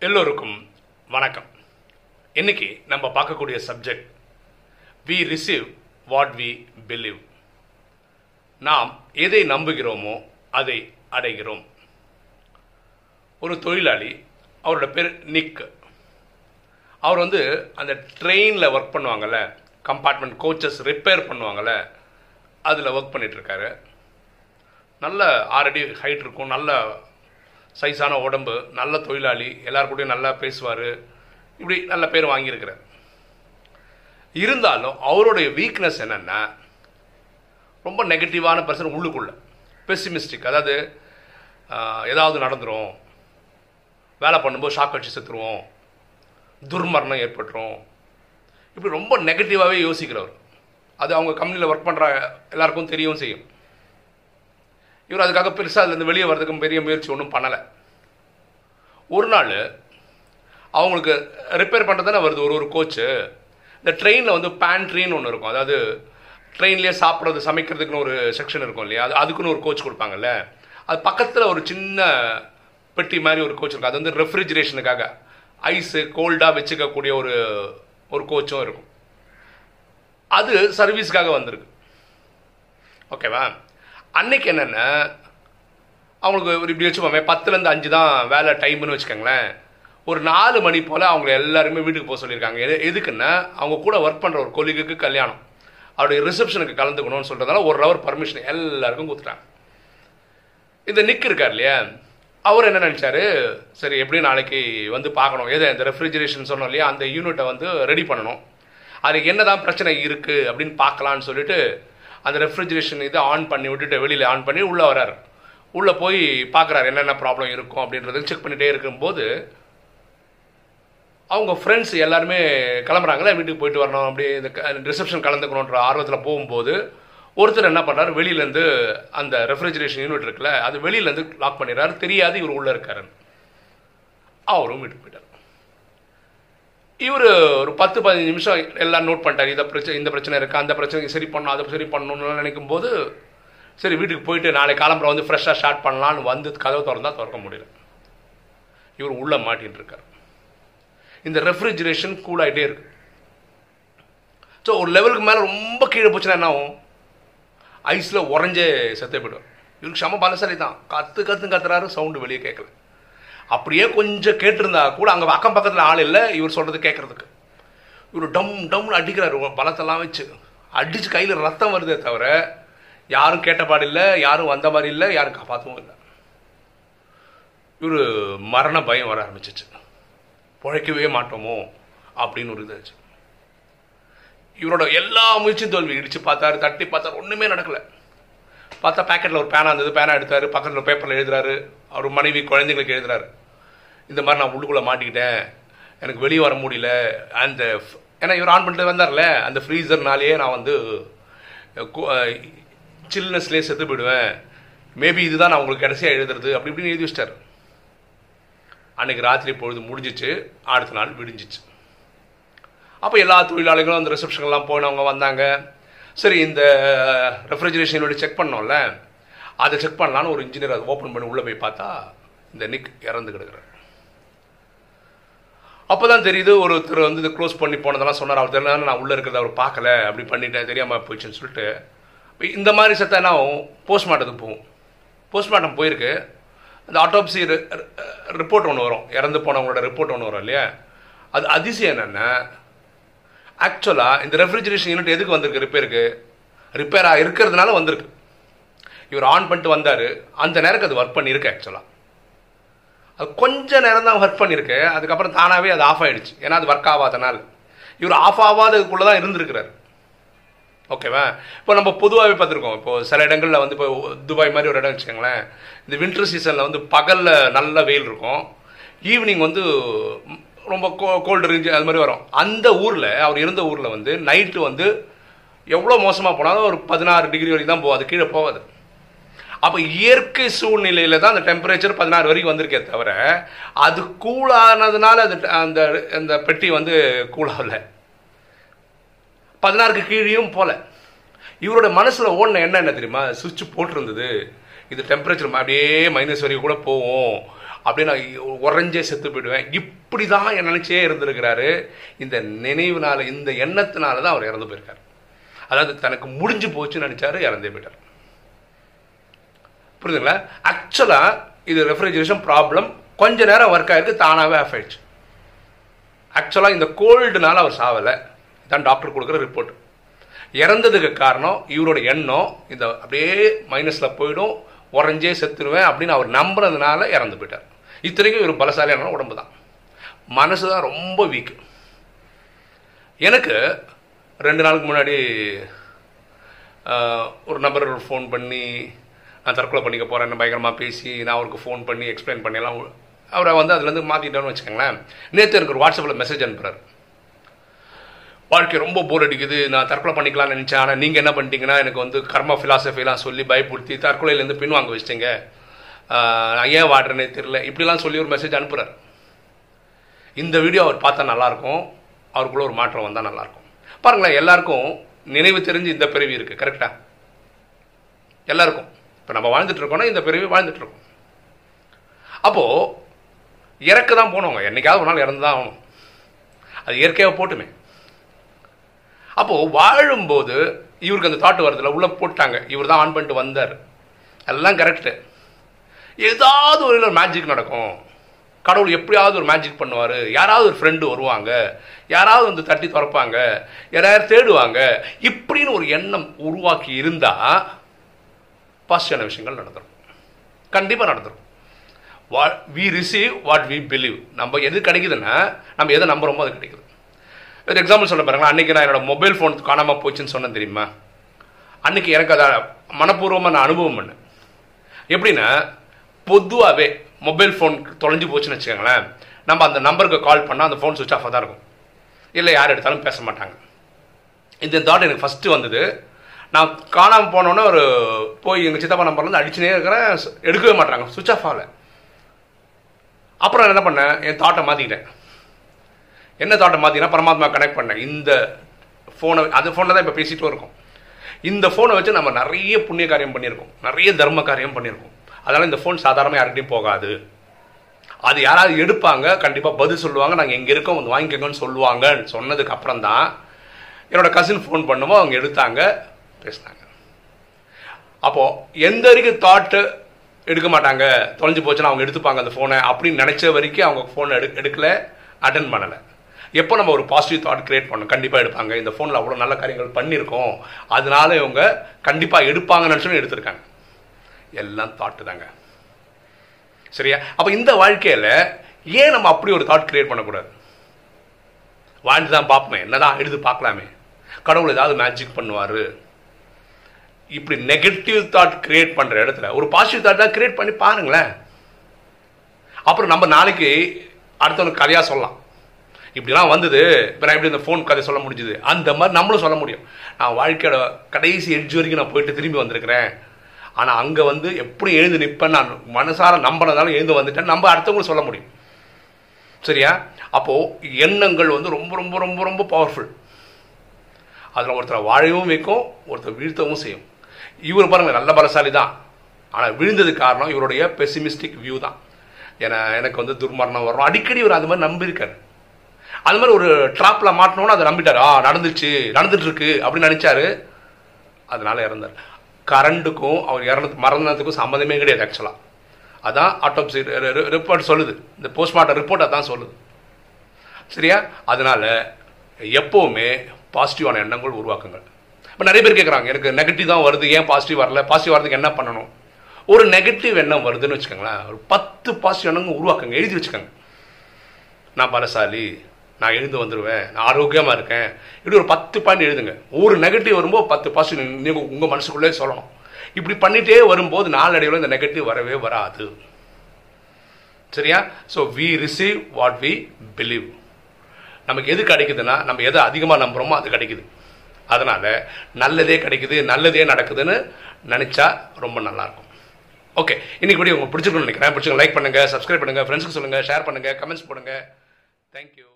எல்லோருக்கும் வணக்கம். இன்னைக்கு நம்ம பார்க்கக்கூடிய subject we receive what we believe நாம் எதை நம்புகிறோமோ அதை அடைகிறோம். ஒரு தொழிலாளி அவரோட பேர் நிக் அவர் வந்து அந்த ட்ரெயினில் ஒர்க் பண்ணுவாங்கள்ல கம்பார்ட்மெண்ட் கோச்சஸ் ரிப்பேர் பண்ணுவாங்கள்ல அதில் ஒர்க் பண்ணிகிட்ருக்காரு நல்ல ஆறடி ஹைட் இருக்கும் நல்ல சைஸான உடம்பு நல்ல தொழிலாளி எல்லார் கூடயும் நல்லா பேசுவார். இப்படி நல்ல பேர் வாங்கியிருக்கிறார். இருந்தாலும் அவருடைய வீக்னஸ் என்னென்னா ரொம்ப நெகட்டிவான பர்சன் உள்ளுக்குள்ள பெசிமிஸ்டிக் அதாவது ஏதாவது நடந்துடும் வேலை பண்ணும்போது ஷாக் அடிச்சு செத்துருவோம் துர்மரணம் ஏற்பட்டுரும். இப்படி ரொம்ப நெகட்டிவாகவே யோசிக்கிறவர். அது அவங்க கம்பெனியில் ஒர்க் பண்ணுற எல்லாருக்கும் தெரியவும் செய்யும். இவர் அதுக்காக பெருசாக அதுலேருந்து வெளியே வர்றதுக்கும் பெரிய முயற்சி ஒன்றும் பண்ணலை. ஒரு நாள் அவங்களுக்கு ரிப்பேர் பண்ணுறது தானே வருது ஒரு ஒரு கோச்சு இந்த ட்ரெயினில் வந்து பேண்ட்ரின்னு ஒன்று இருக்கும். அதாவது ட்ரெயின்லேயே சாப்பிட்றது சமைக்கிறதுக்குன்னு ஒரு செக்ஷன் இருக்கும் இல்லையா? அது அதுக்குன்னு ஒரு கோச் கொடுப்பாங்கல்ல? அது பக்கத்தில் ஒரு சின்ன பெட்டி மாதிரி ஒரு கோச் இருக்கும். அது வந்து ரெஃப்ரிஜரேஷனுக்காக ஐஸு கோல்டாக வச்சுக்கக்கூடிய ஒரு ஒரு கோச்சும் இருக்கும். அது சர்வீஸ்க்காக வந்திருக்கு. ஓகேவா அன்னைக்கு என்னென்ன அவங்களுக்கு ஒரு இப்படி வச்சுப்போமே பத்துலேருந்து அஞ்சு தான் வேலை டைம்னு வச்சுக்கோங்களேன். ஒரு நாலு மணி போல் அவங்க எல்லாருமே வீட்டுக்கு போக சொல்லியிருக்காங்க. எது எதுக்குன்னா அவங்க கூட ஒர்க் பண்ணுற ஒரு கொலிகுக்கு கல்யாணம். அவருடைய ரிசப்ஷனுக்கு கலந்துக்கணும்னு சொல்கிறதால ஒரு ஹவர் பர்மிஷன் எல்லாருக்கும் கொடுத்துட்டாங்க. இந்த நிக் இருக்கார் இல்லையா? அவர் என்ன நினச்சாரு? சரி எப்படியும் நாளைக்கு வந்து பார்க்கணும். எதை இந்த ரெஃப்ரிஜரேஷன் சொன்னோம் இல்லையா? அந்த யூனிட்டை வந்து ரெடி பண்ணணும். அதுக்கு என்ன தான் பிரச்சனை இருக்குது அப்படின்னு பார்க்கலான்னு சொல்லிட்டு அந்த ரெஃப்ரிஜரேஷன் இதை ஆன் பண்ணி விட்டுட்டு வெளியில் ஆன் பண்ணி உள்ளே வராரு உள்ளே போய் பார்க்குறாரு என்னென்ன ப்ராப்ளம் இருக்கும் அப்படின்றத செக் பண்ணிகிட்டே இருக்கும்போது அவங்க ஃப்ரெண்ட்ஸ் எல்லாருமே கிளம்புறாங்களே வீட்டுக்கு போயிட்டு வரணும் அப்படி இந்த ரிசப்ஷன் கலந்துக்கணுன்ற ஆர்வத்தில் போகும்போது ஒருத்தர் என்ன பண்ணுறாரு வெளியிலேருந்து அந்த ரெஃப்ரிஜரேஷன் யூனிட் இருக்குல்ல அது வெளியிலேருந்து லாக் பண்ணிடுறாரு தெரியாது இவர் உள்ளே இருக்காருன்னு. அவரும் வீட்டுக்கு போயிட்டார். இவர் ஒரு பத்து பதினஞ்சு நிமிஷம் எல்லாம் நோட் பண்ணிட்டார். இதை பிரச்சனை இந்த பிரச்சனை இருக்குது அந்த பிரச்சனைக்கு சரி பண்ணணும் அதை சரி பண்ணணும்னு நினைக்கும் போது சரி வீட்டுக்கு போயிட்டு நாளை காலம்புற வந்து ஃப்ரெஷ்ஷாக ஸ்டார்ட் பண்ணலான்னு வந்து கதவு திறந்தா திறக்க முடியல. இவர் உள்ளே மாட்டின்னு இருக்கார். இந்த ரெஃப்ரிஜரேஷன் கூல் ஆகிட்டே இருக்கு. ஸோ ஒரு லெவலுக்கு மேலே ரொம்ப கீழே போச்சுன்னா என்ன ஆகும்? ஐஸில் உறைஞ்சே செத்து போய்டும் இவருக்கு செம பலசாலி தான். கற்று கற்று கத்துறாரு சவுண்டு வெளியே கேட்கல. அப்படியே கொஞ்சம் கேட்டிருந்தா கூட அங்கே அக்கம் பக்கத்தில் ஆள் இல்லை இவர் சொல்கிறது கேட்கறதுக்கு இவர் டம் டம்னு அடிக்கிறாரு பலத்தெல்லாம் வச்சு. அடிச்சு கையில் ரத்தம் வருதே தவிர யாரும் கேட்டபாடு இல்லை யாரும் வந்த மாதிரி இல்லை யாரும் காப்பாற்றவும் இல்லை. இவர் மரண பயம் வர ஆரம்பிச்சிச்சு. பிழைக்கவே மாட்டோமோ? அப்படின்னு ஒரு இதாச்சு. இவரோட எல்லா முயற்சியும் தோல்வி இடித்து பார்த்தாரு தட்டி பார்த்தாரு ஒன்றுமே நடக்கலை. பார்த்தா பேக்கெட்டில் ஒரு பேனா இருந்தது பேனா எடுத்தார் பக்கத்தில் பேப்பரில் எழுதுறாரு. அவர் மனைவி குழந்தைங்களுக்கு எழுதுறாரு. இந்த மாதிரி நான் உள்ளுக்குள்ளே மாட்டிக்கிட்டேன். எனக்கு வெளியே வர முடியல. அந்த ஏன்னா இவர் ஆன் பண்ணிட்டு வந்தார்ல அந்த ஃப்ரீசர்னாலேயே நான் வந்து சில்னஸ்லேயே செத்து போயிடுவேன். மேபி இதுதான் நான் உங்களுக்கு கடைசியாக எழுதுறது அப்படி இப்படின்னு எழுதி வச்சிட்டார். அன்னைக்கு ராத்திரி பொழுது முடிஞ்சிச்சு. அடுத்த நாள் விடிஞ்சிச்சு. அப்போ எல்லா தொழிலாளிகளும் அந்த ரிசப்ஷன்லாம் போனவங்க வந்தாங்க. சரி இந்த ரெஃப்ரிஜரேஷன் செக் பண்ணோம்ல. அதை செக் பண்ணலான்னு ஒரு இன்ஜினியர் அதை ஓப்பன் பண்ணி உள்ளே போய் பார்த்தா இந்த நிக் இறந்து கிடக்கிறார் அப்போ தான் தெரியுது ஒருத்தர் வந்து இதை க்ளோஸ் பண்ணி போனதெல்லாம் சொன்னார். அவர் தெரியல நான் உள்ளே இருக்கிறத அவர் பார்க்கல. அப்படி பண்ணிட்டேன் தெரியாமல் போயிடுச்சுன்னு சொல்லிட்டு. இந்த மாதிரி செத்தா என்ன ஆகும்? போஸ்ட்மார்ட்டத்துக்கு போகும். போஸ்ட்மார்ட்டம் போயிருக்கு. அந்த ஆட்டோப்சி ரிப்போர்ட் ஒன்று வரும். இறந்து போனவங்களோட ரிப்போர்ட் ஒன்று வரும் இல்லையா? அது அதிசயம் என்னென்னா ஆக்சுவலாக இந்த ரெஃப்ரிஜரேஷன் யூனிட் எதுக்கு வந்திருக்கு? ரிப்பேருக்கு ரிப்பேராக இருக்கிறதுனால வந்திருக்கு. இவர் ஆன் பண்ணிட்டு வந்தார். அந்த நேரத்துக்கு அது ஒர்க் பண்ணியிருக்கு ஆக்சுவலாக அது கொஞ்ச நேரம் தான் ஒர்க் பண்ணியிருக்கு அதுக்கப்புறம் தானாகவே அது ஆஃப் ஆகிடுச்சு ஏன்னா அது ஒர்க் ஆகாதனால இவர் ஆஃப் ஆகாததுக்குள்ளே தான் இருந்திருக்கிறார். ஓகேவா? இப்போ நம்ம பொதுவாகவே பார்த்துருக்கோம். இப்போ சில இடங்களில் வந்து இப்போ துபாய் மாதிரி ஒரு இடம் வச்சுக்கோங்களேன். இந்த வின்டர் சீசனில் வந்து பகலில் நல்ல வெயில் இருக்கும். ஈவினிங் வந்து ரொம்ப கோ கோல்டு ரேஞ்சு அது மாதிரி வரும். அந்த ஊரில் அவர் இருந்த ஊரில் வந்து நைட்டு வந்து எவ்வளோ மோசமாக போனாலும் ஒரு பதினாறு டிகிரி வரைக்கும் தான் போகும். அது கீழே போகாது. அப்போ இயற்கை சூழ்நிலையில் தான் அந்த டெம்பரேச்சர் பதினாறு வரைக்கும் வந்திருக்கே தவிர அது கூலானதுனால அது அந்த அந்த பெட்டி வந்து கூலாகலை பதினாறுக்கு கீழேயும் போல. இவரோட மனசில் ஓடின என்ன என்ன தெரியுமா? சுவிட்ச் போட்டிருந்தது. இது டெம்பரேச்சர் அப்படியே மைனஸ் வரைக்கும் கூட போகும். அப்படியே நான் உறைஞ்சே செத்து போயிடுவேன். இப்படி தான் நினச்சே இருந்திருக்கிறாரு. இந்த நினைவுனால இந்த எண்ணத்தினால தான் அவர் இறந்து போயிருக்காரு. அதாவது தனக்கு முடிஞ்சு போச்சுன்னு நினச்சாரு இறந்தே போயிட்டார். புரியுதுங்களா? ஆக்சுவலாக இது ரெஃப்ரிஜரேஷன் ப்ராப்ளம் கொஞ்ச நேரம் ஒர்க் ஆகிருக்கு தானாகவே ஆஃப் ஆயிடுச்சு. ஆக்சுவலாக இந்த கோல்டுனால அவர் சாவலை. தான் டாக்டர் கொடுக்குற ரிப்போர்ட் இறந்ததுக்கு காரணம் இவரோட எண்ணம் இந்த அப்படியே மைனஸில் போயிடும் உறைஞ்சே செத்துருவேன் அப்படின்னு அவர் நம்புறதுனால இறந்து போயிட்டார். இத்தனைக்கும் இவர் பலசாலியான உடம்பு தான். மனசு தான் ரொம்ப வீக் எனக்கு ரெண்டு நாளுக்கு முன்னாடி ஒரு நம்பர் ஃபோன் பண்ணி நான் தற்கொலை பண்ணிக்க போகிறேன்னு பயங்கரமாக பேசி நான் அவருக்கு ஃபோன் பண்ணி எக்ஸ்பிளைன் பண்ணிலாம் அவரை வந்து அதுலேருந்து மாற்றிட்டோன்னு வச்சுக்கோங்களேன். நேற்று எனக்கு ஒரு வாட்ஸ்அப்பில் மெசேஜ் அனுப்புகிறார் வாழ்க்கை ரொம்ப போர் அடிக்குது நான் தற்கொலை பண்ணிக்கலாம்னு நினச்சேன். ஆனால் நீங்கள் என்ன பண்ணிட்டீங்கன்னா எனக்கு வந்து கர்ம ஃபிலாசபிலாம் சொல்லி பயப்படுத்தி தற்கொலையிலேருந்து பின்வாங்க வச்சிட்டீங்க. ஆஹ், நான் ஏன் வாடுறேனே தெரியல. இப்படிலாம் சொல்லி ஒரு மெசேஜ் அனுப்புகிறார் இந்த வீடியோ அவர் பார்த்தா நல்லாயிருக்கும். அவருக்குள்ளே ஒரு மாற்றம் வந்தால் நல்லாயிருக்கும். பாருங்களேன் எல்லாருக்கும் நினைவு தெரிஞ்சு இந்த பிறவி இருக்குது கரெக்டாக எல்லாருக்கும். இப்போ நம்ம வாழ்ந்துட்டு இருக்கோம்னா இந்த பிறவி வாழ்ந்துட்டு இருக்கோம். அப்போது இறக்க தான் போனவங்க. என்னைக்காவது ஒரு நாள் இறந்து தான் ஆகணும். அது இயற்கையாக போட்டுமே. அப்போது வாழும்போது இவருக்கு அந்த தாட்டு வருதுல உள்ளே போட்டாங்க. இவர் தான் ஆன் பண்ணிட்டு வந்தார். எல்லாம் கரெக்டு ஏதாவது ஒரு மேஜிக் நடக்கும். கடவுள் எப்படியாவது ஒரு மேஜிக் பண்ணுவார். யாராவது ஒரு ஃப்ரெண்டு வருவாங்க. யாராவது வந்து தட்டி திறப்பாங்க யாராவது தேடுவாங்க. இப்படின்னு ஒரு எண்ணம் உருவாக்கி இருந்தால் பாசிட்டிவான விஷயங்கள் நடந்துடும் கண்டிப்பாக நடந்துடும் வா we receive what we believe நம்ம எது கிடைக்குதுன்னா நம்ம எதை நம்புகிறோமோ அது கிடைக்குது. ஒரு எக்ஸாம்பிள் சொல்ல பாருங்க அன்றைக்கி நான் என்னோடய மொபைல் ஃபோன் காணாமல் போச்சுன்னு சொன்னேன் தெரியுமா? அன்றைக்கி எனக்கு அதை மனப்பூர்வமாக நான் அனுபவம் பண்ணேன். எப்படின்னா பொதுவாகவே மொபைல் ஃபோன் தொலைஞ்சு போச்சுன்னு வச்சுக்கோங்களேன். நம்ம அந்த நம்பருக்கு கால் பண்ணால் அந்த ஃபோன் சுவிச் ஆஃபாக தான் இருக்கும். இல்லை யார் எடுத்தாலும் பேச மாட்டாங்க. இந்த தாட் எனக்கு ஃபஸ்ட்டு வந்தது நான் காணாமல் போனோன்னே ஒரு போய் எங்கள் சித்தப்பா நம்பர்லேருந்து அடிச்சுனே இருக்கிறேன். எடுக்கவே மாட்டாங்க சுவிச் ஆஃப் ஆகலை. அப்புறம் நான் என்ன பண்ணேன்? என் தாட்டை மாற்றிக்கிட்டேன் என்ன தாட்டை மாற்றினா பரமாத்மா கனெக்ட் பண்ணேன். இந்த ஃபோனை அந்த ஃபோனில் தான் இப்போ பேசிகிட்டும் இருக்கோம். இந்த ஃபோனை வச்சு நம்ம நிறைய புண்ணிய காரியம் பண்ணியிருக்கோம். நிறைய தர்ம காரியம் பண்ணியிருக்கோம். அதனால் இந்த ஃபோன் சாதாரணமாக யார்கிட்டையும் போகாது. அது யாராவது எடுப்பாங்க கண்டிப்பாக பதில் சொல்லுவாங்க. நாங்கள் எங்கே இருக்கோம் வந்து வாங்கிக்கோங்கன்னு சொல்லுவாங்கன்னு சொன்னதுக்கு அப்புறம் தான் என்னோட கசின் ஃபோன் பண்ணுவோம். அவங்க எடுத்தாங்க. பேசினாங்க. அப்போது எந்த வரைக்கும் தாட்டு எடுக்க மாட்டாங்க தொலைஞ்சு போச்சுன்னா அவங்க எடுத்துப்பாங்க அந்த ஃபோனை அப்படின்னு நினச்ச வரைக்கும் அவங்க ஃபோனை எடு எடுக்கல அட்டன் பண்ணலை. எப்போ நம்ம ஒரு பாசிட்டிவ் தாட் கிரியேட் பண்ணோம் கண்டிப்பாக எடுப்பாங்க. இந்த ஃபோனில் அவ்வளோ நல்ல காரியங்கள் பண்ணியிருக்கோம். அதனால இவங்க கண்டிப்பாக எடுப்பாங்கன்னு நினச்சோன்னு எடுத்திருக்காங்க. எல்லாம் தாட்டு தாங்க. சரியா? அப்போ இந்த வாழ்க்கையில் ஏன் நம்ம அப்படி ஒரு தாட் கிரியேட் பண்ணக்கூடாது? வாழ்ந்து தான் பார்ப்போமே. என்னதான் எடுத்து பார்க்கலாமே. கடவுள் ஏதாவது மேஜிக் பண்ணுவார். இப்படி நெகட்டிவ் தாட் கிரியேட் பண்ணுற இடத்துல ஒரு பாசிட்டிவ் தாட்டாக கிரியேட் பண்ணி பாருங்களேன். அப்புறம் நம்ம நாளைக்கு அடுத்தவனுக்கு கதையாக சொல்லலாம். இப்படிலாம் வந்தது இப்போ நான் எப்படி இந்த ஃபோன் கதை சொல்ல முடிஞ்சுது? அந்த மாதிரி நம்மளும் சொல்ல முடியும். நான் வாழ்க்கையோட கடைசி எட்ஜ் வரைக்கும் நான் போயிட்டு திரும்பி வந்திருக்கிறேன். ஆனால் அங்கே வந்து எப்படி எழுந்து நிற்பேன் நான் மனசார நம்பினதாலும் எழுந்து வந்துட்டேன் நம்ம அடுத்தவங்களும் சொல்ல முடியும். சரியா? அப்போது எண்ணங்கள் வந்து ரொம்ப ரொம்ப ரொம்ப ரொம்ப பவர்ஃபுல் அதில் ஒருத்தரை வாழவும் வைக்கும் ஒருத்தர் வீழ்த்தவும் செய்யும். இவர் பாருங்க நல்ல பலசாலி தான். ஆனால் விழுந்தது காரணம் இவருடைய பெசிமிஸ்டிக் வியூ தான். ஏன்னா எனக்கு வந்து துர்மரணம் வரும். அடிக்கடி இவர் அது மாதிரி நம்பியிருக்காரு. அது மாதிரி ஒரு ட்ராப்பில் மாட்டினோன்னு அதை நம்பிட்டார். ஆ நடந்துச்சு நடந்துட்டு இருக்கு அப்படின்னு நினச்சாரு. அதனால இறந்தார். கரண்ட்டுக்கும் அவர் இறந்து மரணத்துக்கும் சம்மந்தமே கிடையாது ஆக்சுவலாக அதான் ஆட்டோப்சி ரிப்போர்ட் சொல்லுது. இந்த போஸ்ட்மார்ட்டம் ரிப்போர்ட் அதான் சொல்லுது. சரியா? அதனால எப்போவுமே பாசிட்டிவான எண்ணங்கள் உருவாக்குங்கள். இப்போ நிறைய பேர் கேட்குறாங்க எனக்கு நெகட்டிவ் தான் வருது ஏன் பாசிட்டிவ் வரல? பாசிட்டிவ் வரதுக்கு என்ன பண்ணணும்? ஒரு நெகட்டிவ் எண்ணம் வருதுன்னு வச்சுக்கோங்களேன் ஒரு பத்து பாசிட்டிவ் எண்ணங்கள் உருவாக்குங்க எழுதி வச்சுக்கோங்க. நான் பலசாலி நான் எழுந்து வந்துடுவேன் நான் ஆரோக்கியமாக இருக்கேன். இப்படி ஒரு பத்து பாயிண்ட் எழுதுங்க. ஒரு நெகட்டிவ் வரும்போது பத்து பாசிட்டிவ் நீங்கள் உங்கள் மனசுக்குள்ளே சொல்லணும். இப்படி பண்ணிகிட்டே வரும்போது நாளடைவில் இந்த நெகட்டிவ் வரவே வராது. சரியா? So we receive what we believe நமக்கு எது கிடைக்குதுன்னா நம்ம எதை அதிகமாக நம்புகிறோமோ அது கிடைக்குது. அதனால் நல்லதே கிடைக்குது நல்லதே நடக்குதுன்னு நினச்சா ரொம்ப நல்லாயிருக்கும். ஓகே இன்னைக்கு வீடியோ உங்களுக்கு பிடிச்சிருக்குன்னு நினைக்கிறேன். பிடிச்சிங்க லைக் பண்ணுங்கள் சப்ஸ்கிரைப் பண்ணுங்கள் ஃப்ரெண்ட்ஸுக்கு சொல்லுங்கள் ஷேர் பண்ணுங்கள் கமெண்ட்ஸ் போடுங்க. தேங்க்யூ